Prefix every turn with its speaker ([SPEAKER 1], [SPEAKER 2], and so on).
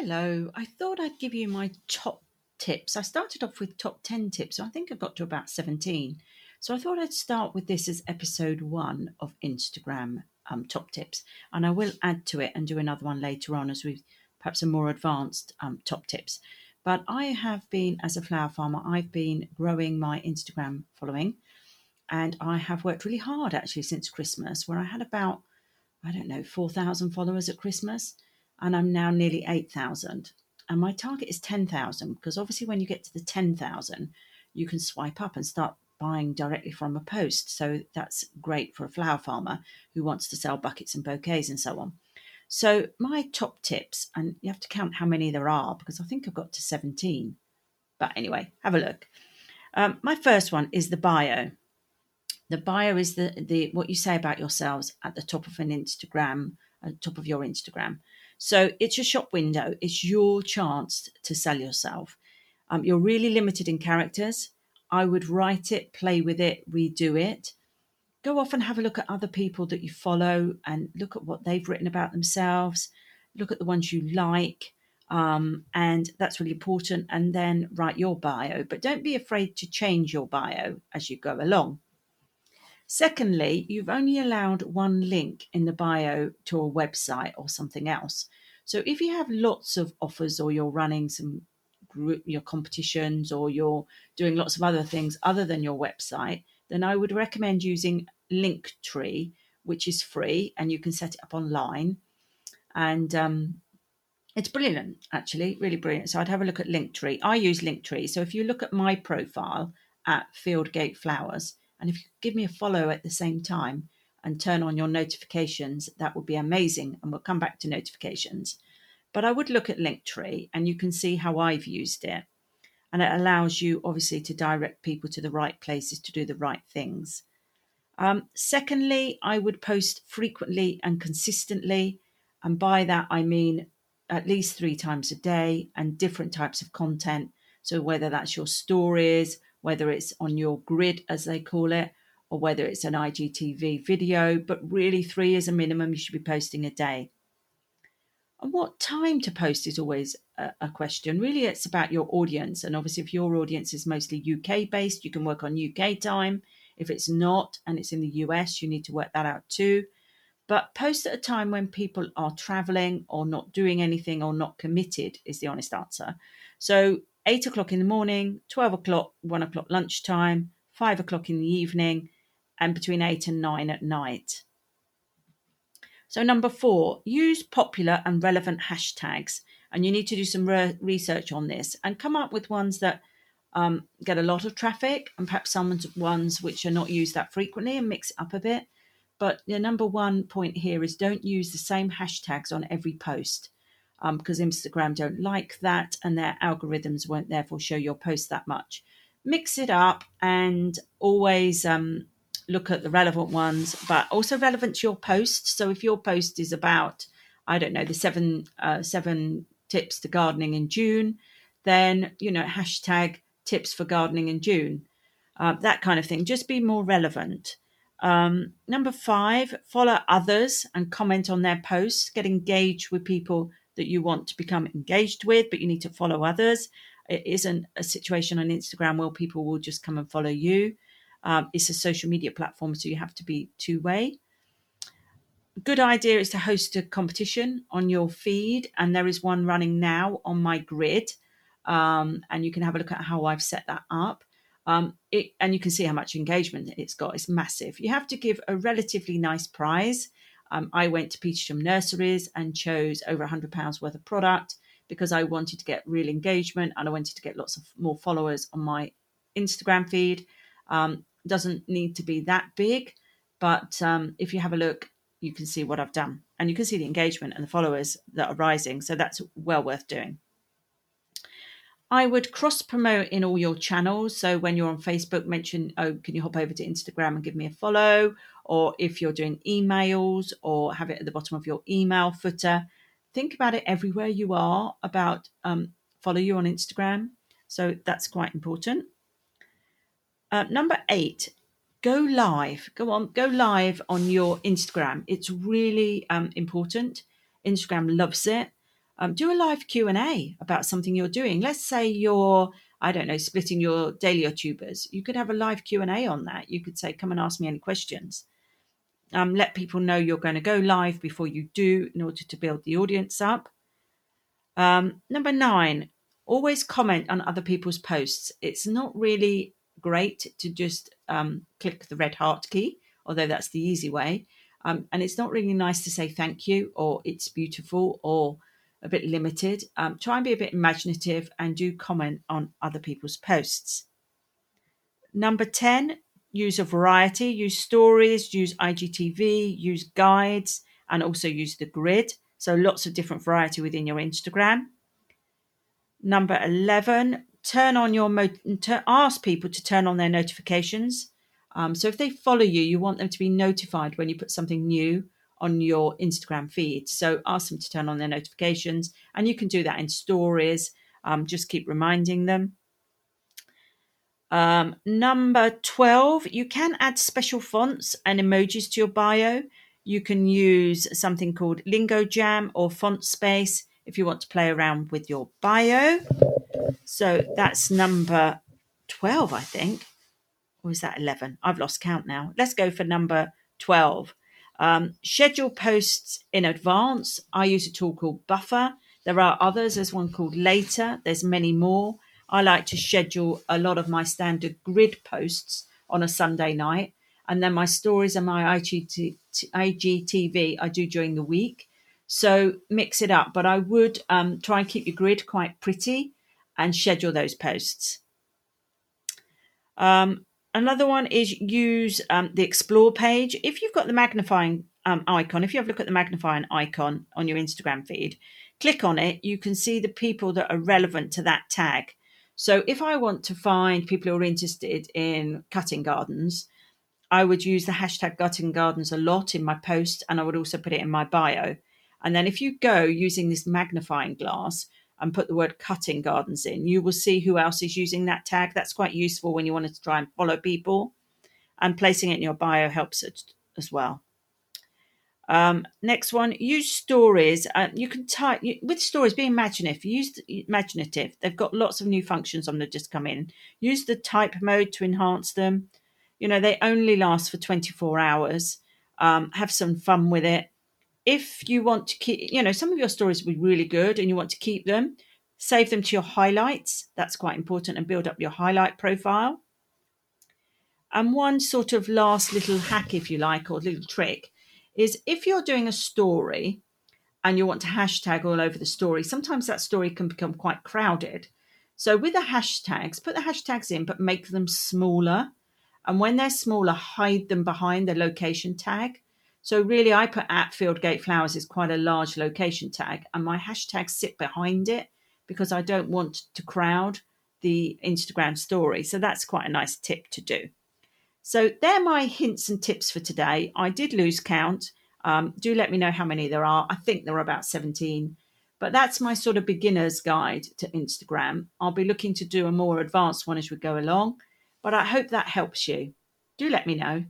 [SPEAKER 1] Hello, I thought I'd give you my top tips. I started off with top 10 tips, so I think I've got to about 17. So I thought I'd start with this as episode one of Instagram um, top tips, and I will add to it and do another one later on as we perhaps a more advanced um, top tips. But I have been, as a flower farmer, I've been growing my Instagram following, and I have worked really hard actually since Christmas, where I had about, I don't know, 4,000 followers at Christmas and I'm now nearly 8,000. And my target is 10,000 because obviously, when you get to the 10,000, you can swipe up and start buying directly from a post. So that's great for a flower farmer who wants to sell buckets and bouquets and so on. So, my top tips, and you have to count how many there are because I think I've got to 17. But anyway, have a look. Um, my first one is the bio. The bio is the, the what you say about yourselves at the top of an Instagram, at the top of your Instagram. So it's your shop window. It's your chance to sell yourself. Um, you're really limited in characters. I would write it, play with it, redo it. Go off and have a look at other people that you follow and look at what they've written about themselves. Look at the ones you like. Um, and that's really important. And then write your bio, but don't be afraid to change your bio as you go along. Secondly, you've only allowed one link in the bio to a website or something else. So if you have lots of offers or you're running some group your competitions or you're doing lots of other things other than your website, then I would recommend using Linktree, which is free and you can set it up online. And um, it's brilliant, actually, really brilliant. So I'd have a look at Linktree. I use Linktree. So if you look at my profile at Fieldgate Flowers, and if you give me a follow at the same time and turn on your notifications, that would be amazing. And we'll come back to notifications. But I would look at Linktree and you can see how I've used it. And it allows you, obviously, to direct people to the right places to do the right things. Um, secondly, I would post frequently and consistently. And by that, I mean at least three times a day and different types of content. So, whether that's your stories, whether it's on your grid, as they call it, or whether it's an IGTV video, but really three is a minimum you should be posting a day. And what time to post is always a, a, question. Really, it's about your audience. And obviously, if your audience is mostly UK based, you can work on UK time. If it's not and it's in the US, you need to work that out too. But post at a time when people are traveling or not doing anything or not committed is the honest answer. So eight o'clock in the morning, 12 o'clock, one o'clock lunchtime, five o'clock in the evening, and between eight and nine at night. So, number four, use popular and relevant hashtags. And you need to do some re- research on this and come up with ones that um, get a lot of traffic and perhaps some ones which are not used that frequently and mix it up a bit. But the number one point here is don't use the same hashtags on every post um, because Instagram don't like that and their algorithms won't therefore show your post that much. Mix it up and always um, look at the relevant ones, but also relevant to your post. So if your post is about, I don't know, the seven uh, seven tips to gardening in June, then you know hashtag tips for gardening in June, uh, that kind of thing. Just be more relevant. Um, number five, follow others and comment on their posts. Get engaged with people that you want to become engaged with, but you need to follow others. It isn't a situation on Instagram where people will just come and follow you. Um, it's a social media platform, so you have to be two way. Good idea is to host a competition on your feed, and there is one running now on my grid. Um, and you can have a look at how I've set that up. Um, it, and you can see how much engagement it's got. It's massive. You have to give a relatively nice prize um, I went to Petersham Nurseries and chose over £100 worth of product because I wanted to get real engagement and I wanted to get lots of more followers on my Instagram feed. Um, doesn't need to be that big, but um, if you have a look, you can see what I've done and you can see the engagement and the followers that are rising. So that's well worth doing. I would cross promote in all your channels. So when you're on Facebook, mention, oh, can you hop over to Instagram and give me a follow? Or if you're doing emails or have it at the bottom of your email footer, think about it everywhere you are about um, follow you on Instagram. So that's quite important. Uh, number eight, go live. Go on, go live on your Instagram. It's really um, important. Instagram loves it. Um, do a live Q&A about something you're doing. Let's say you're, I don't know, splitting your dahlia or tubers. You could have a live Q&A on that. You could say, come and ask me any questions. Um, let people know you're going to go live before you do in order to build the audience up. Um, number nine, always comment on other people's posts. It's not really great to just um, click the red heart key, although that's the easy way. Um, and it's not really nice to say thank you or it's beautiful or a bit limited. Um, try and be a bit imaginative and do comment on other people's posts. Number 10, use a variety, use stories, use IGTV, use guides, and also use the grid. So lots of different variety within your Instagram. Number 11, turn on your mo- ask people to turn on their notifications. Um, so if they follow you, you want them to be notified when you put something new on your Instagram feed. So ask them to turn on their notifications, and you can do that in stories. Um, just keep reminding them. Um, number 12, you can add special fonts and emojis to your bio. You can use something called LingoJam or FontSpace if you want to play around with your bio. So that's number 12, I think. Or is that 11? I've lost count now. Let's go for number 12. Um, schedule posts in advance. I use a tool called Buffer. There are others. There's one called Later. There's many more. I like to schedule a lot of my standard grid posts on a Sunday night. And then my stories and my IGTV I do during the week. So mix it up. But I would um, try and keep your grid quite pretty and schedule those posts. Um, another one is use um, the explore page. If you've got the magnifying um, icon, if you have a look at the magnifying icon on your Instagram feed, click on it, you can see the people that are relevant to that tag. So if I want to find people who are interested in cutting gardens, I would use the hashtag cutting gardens a lot in my post and I would also put it in my bio. And then if you go using this magnifying glass, and put the word cutting gardens in, you will see who else is using that tag. That's quite useful when you want to try and follow people. And placing it in your bio helps it as well. Um, next one, use stories. Uh, you can type with stories. Be imaginative. Use imaginative. They've got lots of new functions on that just come in. Use the type mode to enhance them. You know they only last for 24 hours. Um, have some fun with it if you want to keep, you know, some of your stories will be really good and you want to keep them, save them to your highlights. That's quite important and build up your highlight profile. And one sort of last little hack, if you like, or little trick is if you're doing a story and you want to hashtag all over the story, sometimes that story can become quite crowded. So with the hashtags, put the hashtags in, but make them smaller. And when they're smaller, hide them behind the location tag. So really, I put at Fieldgate Flowers is quite a large location tag, and my hashtags sit behind it because I don't want to crowd the Instagram story. So that's quite a nice tip to do. So they're my hints and tips for today. I did lose count. Um, do let me know how many there are. I think there are about 17. But that's my sort of beginner's guide to Instagram. I'll be looking to do a more advanced one as we go along. But I hope that helps you. Do let me know.